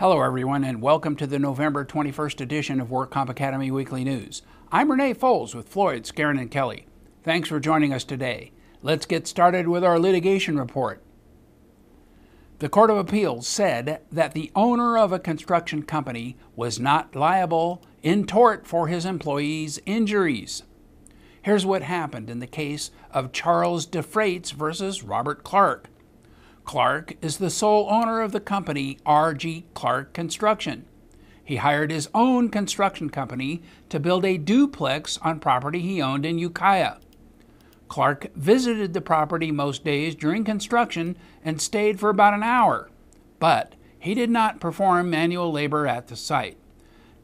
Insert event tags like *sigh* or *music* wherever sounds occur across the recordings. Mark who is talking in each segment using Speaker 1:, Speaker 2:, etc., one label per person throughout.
Speaker 1: Hello, everyone, and welcome to the November 21st edition of Work Comp Academy Weekly News. I'm Renee Foles with Floyd, Skeren, and Kelly. Thanks for joining us today. Let's get started with our litigation report. The Court of Appeals said that the owner of a construction company was not liable in tort for his employees' injuries. Here's what happened in the case of Charles DeFreites versus Robert Clark. Clark is the sole owner of the company R.G. Clark Construction. He hired his own construction company to build a duplex on property he owned in Ukiah. Clark visited the property most days during construction and stayed for about an hour, but he did not perform manual labor at the site.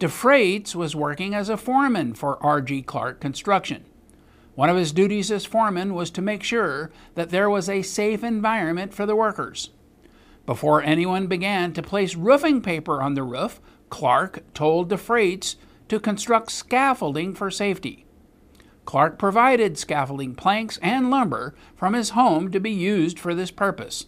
Speaker 1: DeFreites was working as a foreman for R.G. Clark Construction. One of his duties as foreman was to make sure that there was a safe environment for the workers. Before anyone began to place roofing paper on the roof, Clark told DeFreites to construct scaffolding for safety. Clark provided scaffolding planks and lumber from his home to be used for this purpose.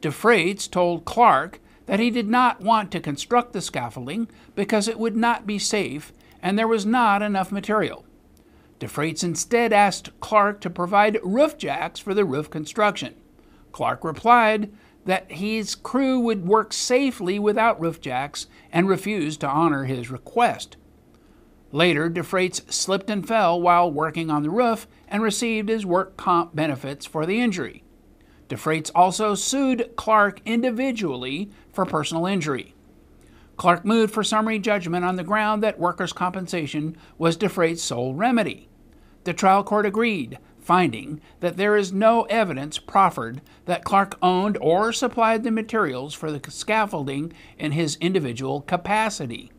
Speaker 1: DeFreites told Clark that he did not want to construct the scaffolding because it would not be safe and there was not enough material. DeFreites instead asked Clark to provide roof jacks for the roof construction. Clark replied that his crew would work safely without roof jacks and refused to honor his request. Later, DeFreites slipped and fell while working on the roof and received his work comp benefits for the injury. DeFreites also sued Clark individually for personal injury. Clark moved for summary judgment on the ground that workers' compensation was DeFreites' sole remedy. The trial court agreed, finding that there is no evidence proffered that Clark owned or supplied the materials for the scaffolding in his individual capacity.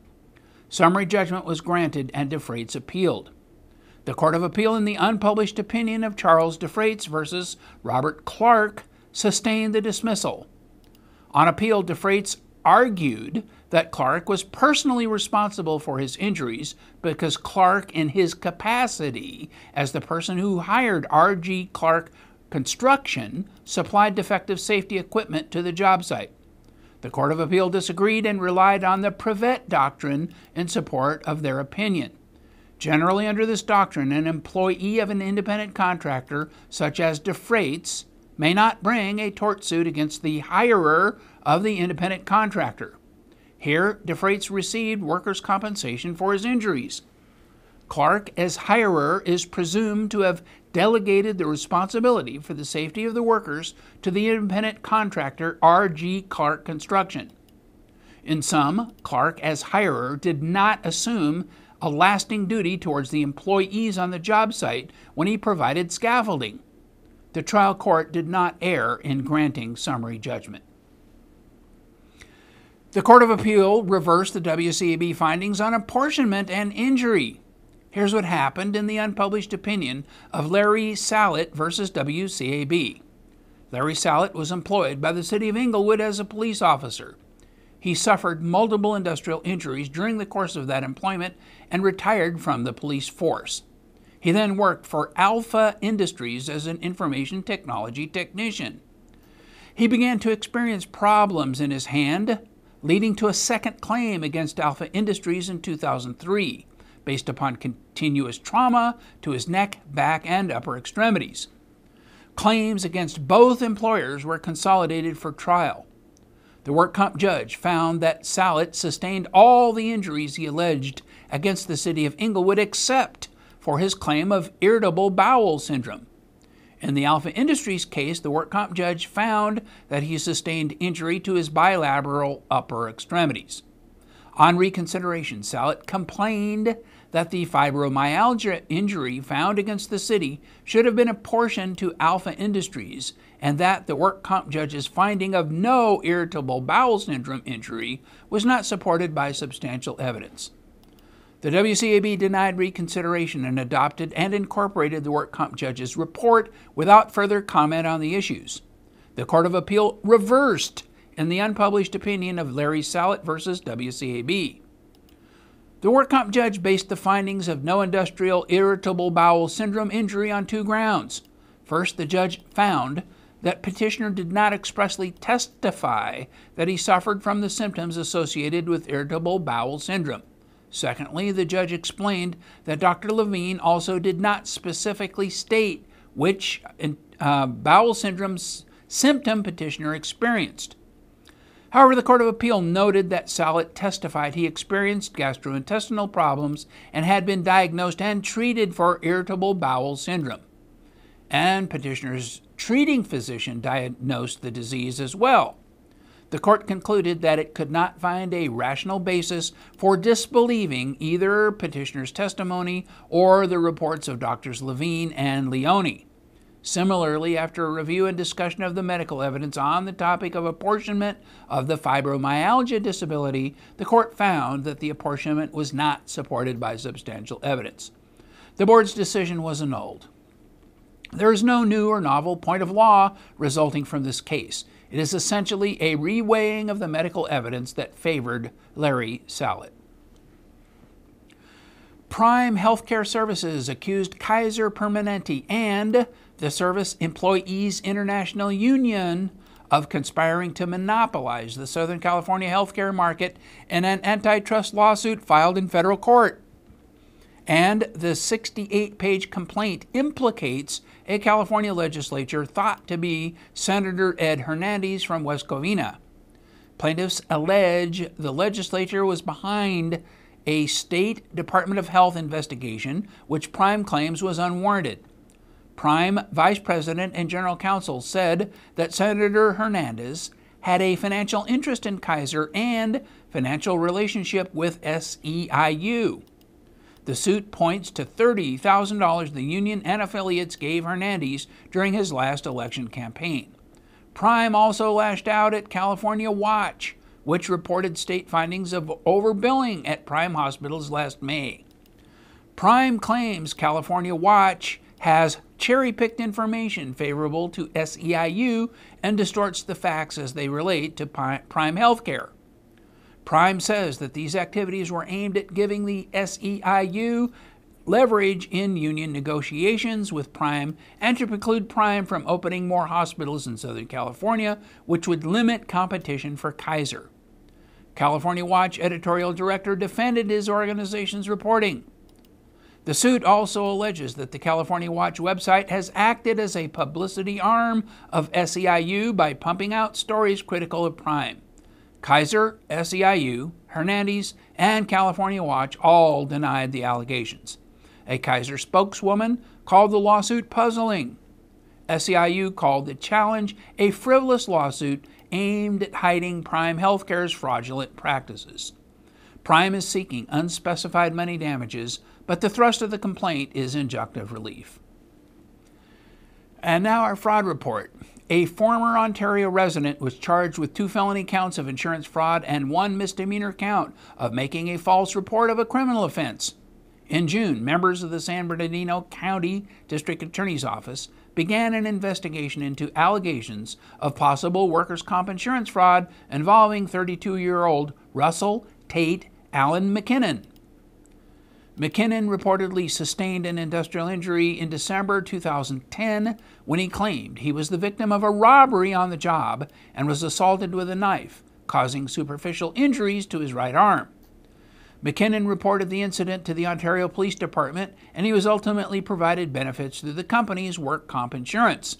Speaker 1: Summary judgment was granted and DeFreites appealed. The Court of Appeal, in the unpublished opinion of Charles DeFreites versus Robert Clark, sustained the dismissal. On appeal, DeFreites argued that Clark was personally responsible for his injuries because Clark, in his capacity as the person who hired R.G. Clark Construction, supplied defective safety equipment to the job site. The Court of Appeal disagreed and relied on the Privette doctrine in support of their opinion. Generally, under this doctrine, an employee of an independent contractor, such as DeFreites, may not bring a tort suit against the hirer of the independent contractor. Here, DeFreites received workers' compensation for his injuries. Clark, as hirer, is presumed to have delegated the responsibility for the safety of the workers to the independent contractor R.G. Clark Construction. In sum, Clark, as hirer, did not assume a lasting duty towards the employees on the job site when he provided scaffolding. The trial court did not err in granting summary judgment. The Court of Appeal reversed the WCAB findings on apportionment and injury. Here's what happened in the unpublished opinion of Larry Sallet versus WCAB. Larry Sallet was employed by the city of Inglewood as a police officer. He suffered multiple industrial injuries during the course of that employment and retired from the police force. He then worked for Alpha Industries as an information technology technician. He began to experience problems in his hand, leading to a second claim against Alpha Industries in 2003 based upon continuous trauma to his neck, back, and upper extremities. Claims against both employers were consolidated for trial. The work comp judge found that Sallet sustained all the injuries he alleged against the city of Inglewood except for his claim of irritable bowel syndrome. In the Alpha Industries case, the work comp judge found that he sustained injury to his bilateral upper extremities. On reconsideration, Sallet complained that the fibromyalgia injury found against the city should have been apportioned to Alpha Industries, and that the work comp judge's finding of no irritable bowel syndrome injury was not supported by substantial evidence. The WCAB denied reconsideration and adopted and incorporated the work comp judge's report without further comment on the issues. The Court of Appeal reversed in the unpublished opinion of Larry Sallet versus WCAB. The work comp judge based the findings of no industrial irritable bowel syndrome injury on two grounds. First, the judge found that petitioner did not expressly testify that he suffered from the symptoms associated with irritable bowel syndrome. Secondly, the judge explained that Dr. Levine also did not specifically state which uh, bowel syndrome symptom petitioner experienced. However, the Court of Appeal noted that Sallet testified he experienced gastrointestinal problems and had been diagnosed and treated for irritable bowel syndrome. And petitioner's treating physician diagnosed the disease as well. The court concluded that it could not find a rational basis for disbelieving either petitioner's testimony or the reports of doctors Levine and Leone. Similarly, after a review and discussion of the medical evidence on the topic of apportionment of the fibromyalgia disability, the court found that the apportionment was not supported by substantial evidence. The board's decision was annulled. There is no new or novel point of law resulting from this case. It is essentially a reweighing of the medical evidence that favored Larry Sallet. Prime Healthcare Services accused Kaiser Permanente and the Service Employees International Union of conspiring to monopolize the Southern California healthcare market in an antitrust lawsuit filed in federal court. And the 68 page complaint implicates a California legislature thought to be Senator Ed Hernandez from West Covina. Plaintiffs allege the legislature was behind a state Department of Health investigation, which Prime claims was unwarranted. Prime Vice President and General Counsel said that Senator Hernandez had a financial interest in Kaiser and financial relationship with SEIU. The suit points to $30,000 the union and affiliates gave Hernandez during his last election campaign. Prime also lashed out at California Watch, which reported state findings of overbilling at Prime hospitals last May. Prime claims California Watch has cherry picked information favorable to SEIU and distorts the facts as they relate to Prime Healthcare. Prime says that these activities were aimed at giving the SEIU leverage in union negotiations with Prime and to preclude Prime from opening more hospitals in Southern California, which would limit competition for Kaiser. California Watch editorial director defended his organization's reporting. The suit also alleges that the California Watch website has acted as a publicity arm of SEIU by pumping out stories critical of Prime. Kaiser, SEIU, Hernandez, and California Watch all denied the allegations. A Kaiser spokeswoman called the lawsuit puzzling. SEIU called the challenge a frivolous lawsuit aimed at hiding Prime Healthcare's fraudulent practices. Prime is seeking unspecified money damages but the thrust of the complaint is injunctive relief. And now our fraud report. A former Ontario resident was charged with two felony counts of insurance fraud and one misdemeanor count of making a false report of a criminal offense. In June, members of the San Bernardino County District Attorney's Office began an investigation into allegations of possible workers' comp insurance fraud involving 32 year old Russell Tate Allen McKinnon. McKinnon reportedly sustained an industrial injury in December 2010 when he claimed he was the victim of a robbery on the job and was assaulted with a knife, causing superficial injuries to his right arm. McKinnon reported the incident to the Ontario Police Department and he was ultimately provided benefits through the company's work comp insurance.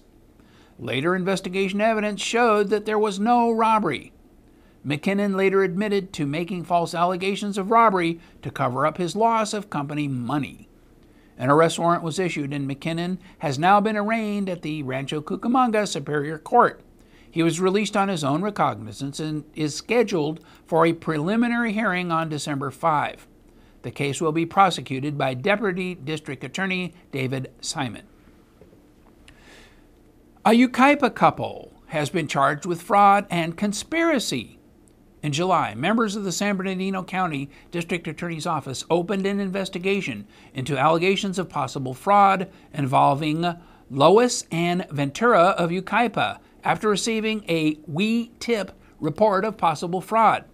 Speaker 1: Later investigation evidence showed that there was no robbery. McKinnon later admitted to making false allegations of robbery to cover up his loss of company money. An arrest warrant was issued, and McKinnon has now been arraigned at the Rancho Cucamonga Superior Court. He was released on his own recognizance and is scheduled for a preliminary hearing on December 5. The case will be prosecuted by Deputy District Attorney David Simon. A Yucaipa couple has been charged with fraud and conspiracy in July, members of the San Bernardino County District Attorney's Office opened an investigation into allegations of possible fraud involving Lois Ann Ventura of Yucaipa after receiving a We Tip report of possible fraud.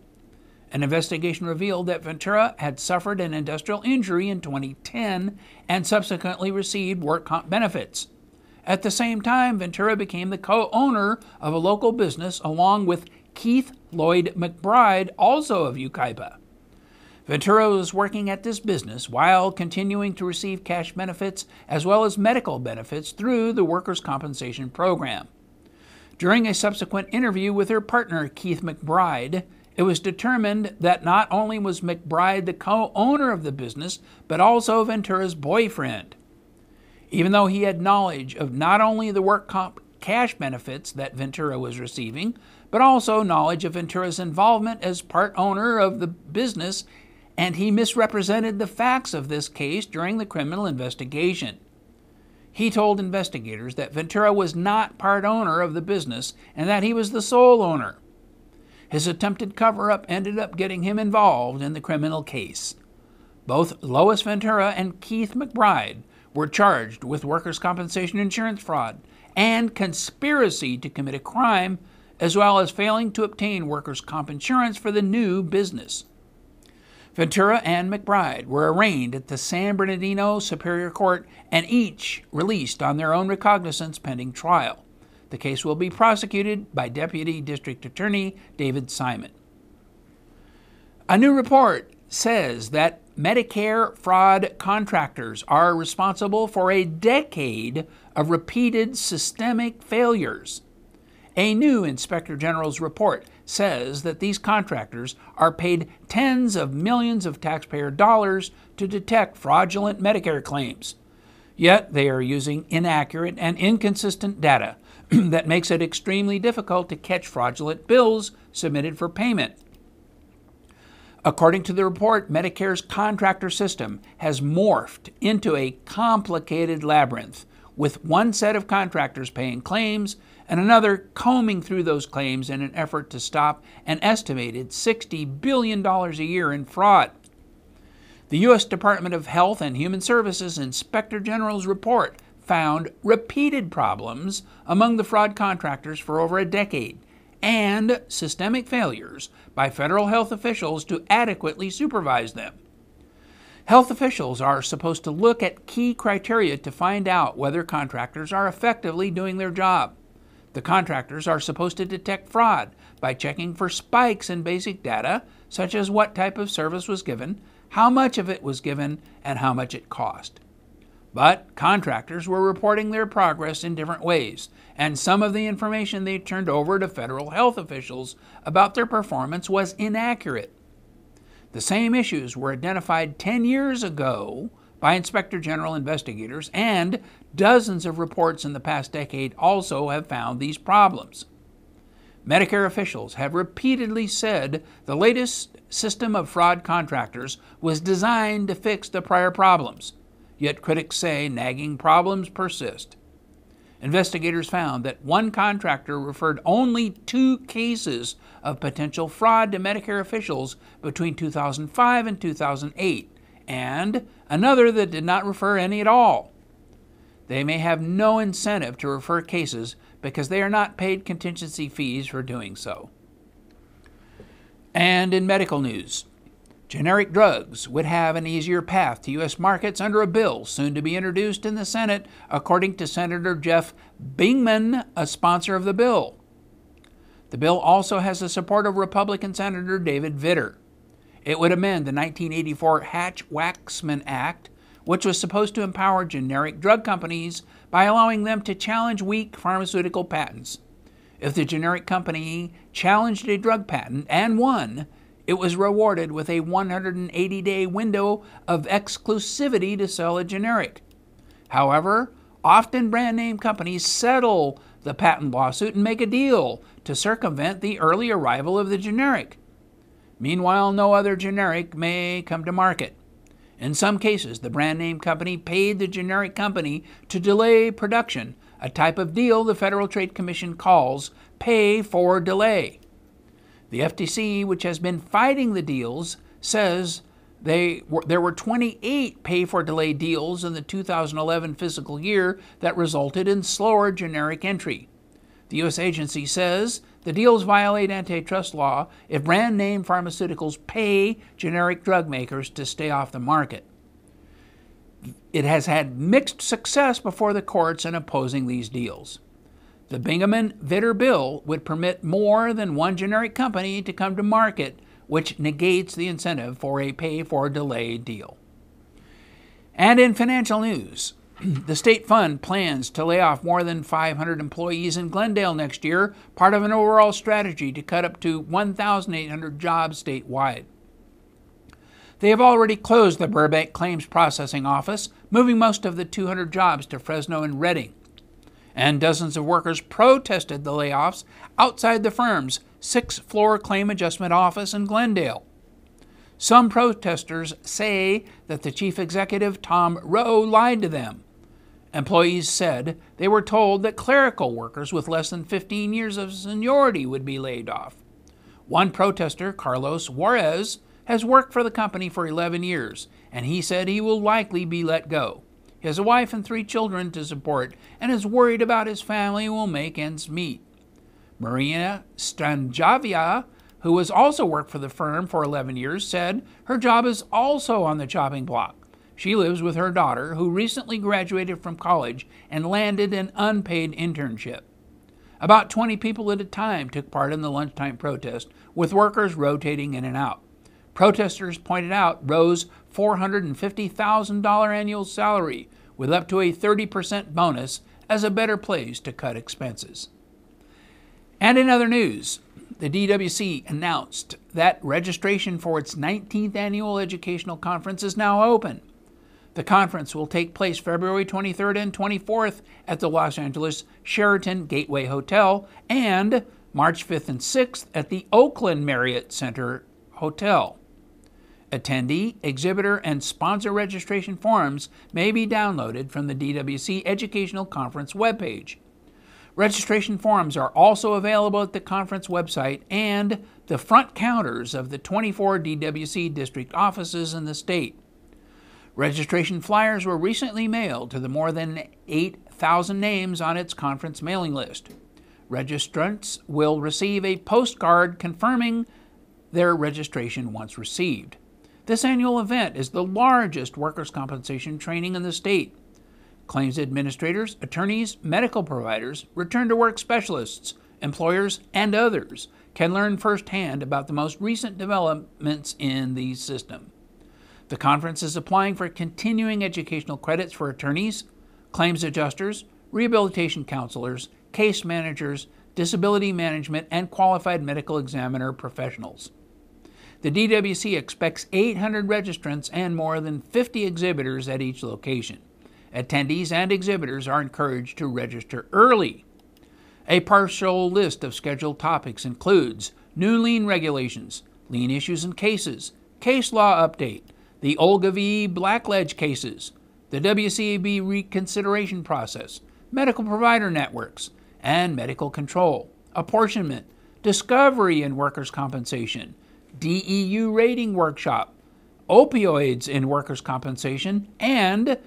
Speaker 1: An investigation revealed that Ventura had suffered an industrial injury in 2010 and subsequently received work comp benefits. At the same time, Ventura became the co owner of a local business along with Keith Lloyd McBride, also of Yucaipa. Ventura was working at this business while continuing to receive cash benefits as well as medical benefits through the workers' compensation program. During a subsequent interview with her partner, Keith McBride, it was determined that not only was McBride the co owner of the business, but also Ventura's boyfriend. Even though he had knowledge of not only the work comp cash benefits that Ventura was receiving, but also knowledge of Ventura's involvement as part owner of the business, and he misrepresented the facts of this case during the criminal investigation. He told investigators that Ventura was not part owner of the business and that he was the sole owner. His attempted cover up ended up getting him involved in the criminal case. Both Lois Ventura and Keith McBride were charged with workers' compensation insurance fraud and conspiracy to commit a crime, as well as failing to obtain workers' comp insurance for the new business. Ventura and McBride were arraigned at the San Bernardino Superior Court and each released on their own recognizance pending trial. The case will be prosecuted by Deputy District Attorney David Simon. A new report says that Medicare fraud contractors are responsible for a decade of repeated systemic failures. A new Inspector General's report says that these contractors are paid tens of millions of taxpayer dollars to detect fraudulent Medicare claims. Yet they are using inaccurate and inconsistent data *clears throat* that makes it extremely difficult to catch fraudulent bills submitted for payment. According to the report, Medicare's contractor system has morphed into a complicated labyrinth, with one set of contractors paying claims and another combing through those claims in an effort to stop an estimated $60 billion a year in fraud. The U.S. Department of Health and Human Services Inspector General's report found repeated problems among the fraud contractors for over a decade and systemic failures by federal health officials to adequately supervise them. Health officials are supposed to look at key criteria to find out whether contractors are effectively doing their job. The contractors are supposed to detect fraud by checking for spikes in basic data, such as what type of service was given, how much of it was given, and how much it cost. But contractors were reporting their progress in different ways, and some of the information they turned over to federal health officials about their performance was inaccurate. The same issues were identified 10 years ago by Inspector General investigators, and dozens of reports in the past decade also have found these problems. Medicare officials have repeatedly said the latest system of fraud contractors was designed to fix the prior problems yet critics say nagging problems persist. Investigators found that one contractor referred only two cases of potential fraud to Medicare officials between 2005 and 2008, and another that did not refer any at all. They may have no incentive to refer cases because they are not paid contingency fees for doing so. And in medical news, Generic drugs would have an easier path to U.S. markets under a bill soon to be introduced in the Senate, according to Senator Jeff Bingaman, a sponsor of the bill. The bill also has the support of Republican Senator David Vitter. It would amend the 1984 Hatch Waxman Act, which was supposed to empower generic drug companies by allowing them to challenge weak pharmaceutical patents. If the generic company challenged a drug patent and won, it was rewarded with a 180 day window of exclusivity to sell a generic. However, often brand name companies settle the patent lawsuit and make a deal to circumvent the early arrival of the generic. Meanwhile, no other generic may come to market. In some cases, the brand name company paid the generic company to delay production, a type of deal the Federal Trade Commission calls pay for delay. The FTC, which has been fighting the deals, says they were, there were 28 pay for delay deals in the 2011 fiscal year that resulted in slower generic entry. The U.S. agency says the deals violate antitrust law if brand name pharmaceuticals pay generic drug makers to stay off the market. it has had mixed success before the courts in opposing these deals. The Bingaman Vitter bill would permit more than one generic company to come to market, which negates the incentive for a pay for delay deal. And in financial news, *clears throat* the state fund plans to lay off more than 500 employees in Glendale next year, part of an overall strategy to cut up to 1,800 jobs statewide. They have already closed the Burbank Claims Processing Office, moving most of the 200 jobs to Fresno and Redding. And dozens of workers protested the layoffs outside the firm's six floor claim adjustment office in Glendale. Some protesters say that the chief executive, Tom Rowe, lied to them. Employees said they were told that clerical workers with less than 15 years of seniority would be laid off. One protester, Carlos Juarez, has worked for the company for 11 years, and he said he will likely be let go. He has a wife and three children to support and is worried about his family will make ends meet. Marina Stranjavia, who has also worked for the firm for 11 years, said her job is also on the chopping block. She lives with her daughter, who recently graduated from college and landed an unpaid internship. About 20 people at a time took part in the lunchtime protest, with workers rotating in and out. Protesters pointed out Rowe's $450,000 annual salary, with up to a 30% bonus, as a better place to cut expenses. And in other news, the DWC announced that registration for its 19th annual educational conference is now open. The conference will take place February 23rd and 24th at the Los Angeles Sheraton Gateway Hotel and March 5th and 6th at the Oakland Marriott Center Hotel. Attendee, exhibitor, and sponsor registration forms may be downloaded from the DWC Educational Conference webpage. Registration forms are also available at the conference website and the front counters of the 24 DWC district offices in the state. Registration flyers were recently mailed to the more than 8,000 names on its conference mailing list. Registrants will receive a postcard confirming their registration once received. This annual event is the largest workers' compensation training in the state. Claims administrators, attorneys, medical providers, return to work specialists, employers, and others can learn firsthand about the most recent developments in the system. The conference is applying for continuing educational credits for attorneys, claims adjusters, rehabilitation counselors, case managers, disability management, and qualified medical examiner professionals. The DWC expects 800 registrants and more than 50 exhibitors at each location. Attendees and exhibitors are encouraged to register early. A partial list of scheduled topics includes new lien regulations, lien issues and cases, case law update, the Ogilvie Blackledge cases, the WCAB reconsideration process, medical provider networks, and medical control, apportionment, discovery in workers' compensation, DEU rating workshop, opioids in workers' compensation, and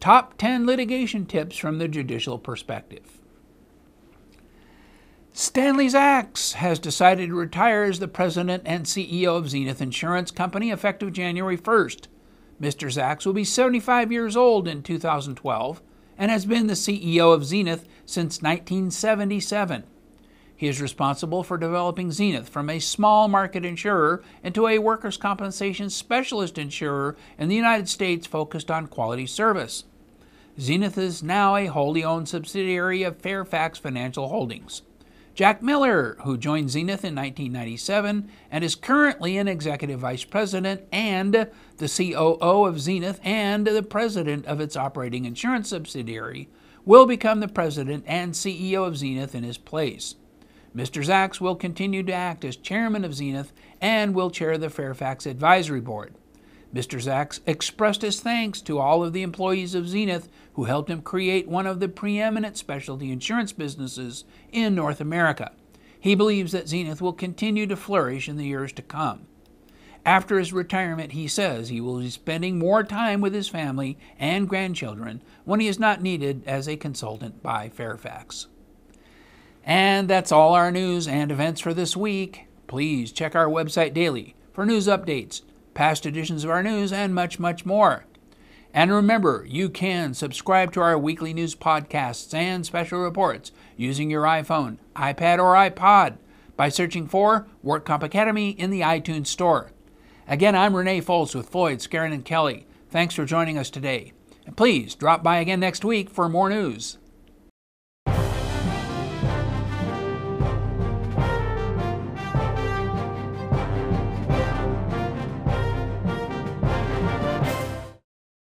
Speaker 1: top 10 litigation tips from the judicial perspective. Stanley Zax has decided to retire as the president and CEO of Zenith Insurance Company effective January 1st. Mr. Zax will be 75 years old in 2012 and has been the CEO of Zenith since 1977. He is responsible for developing Zenith from a small market insurer into a workers' compensation specialist insurer in the United States focused on quality service. Zenith is now a wholly owned subsidiary of Fairfax Financial Holdings. Jack Miller, who joined Zenith in 1997 and is currently an executive vice president and the COO of Zenith and the president of its operating insurance subsidiary, will become the president and CEO of Zenith in his place. Mr. Zax will continue to act as chairman of Zenith and will chair the Fairfax Advisory Board. Mr. Zax expressed his thanks to all of the employees of Zenith who helped him create one of the preeminent specialty insurance businesses in North America. He believes that Zenith will continue to flourish in the years to come. After his retirement, he says he will be spending more time with his family and grandchildren when he is not needed as a consultant by Fairfax. And that's all our news and events for this week. Please check our website daily for news updates, past editions of our news, and much, much more. And remember, you can subscribe to our weekly news podcasts and special reports using your iPhone, iPad, or iPod by searching for WorkComp Academy in the iTunes Store. Again, I'm Renee Foles with Floyd, Skeren, and Kelly. Thanks for joining us today. And please drop by again next week for more news.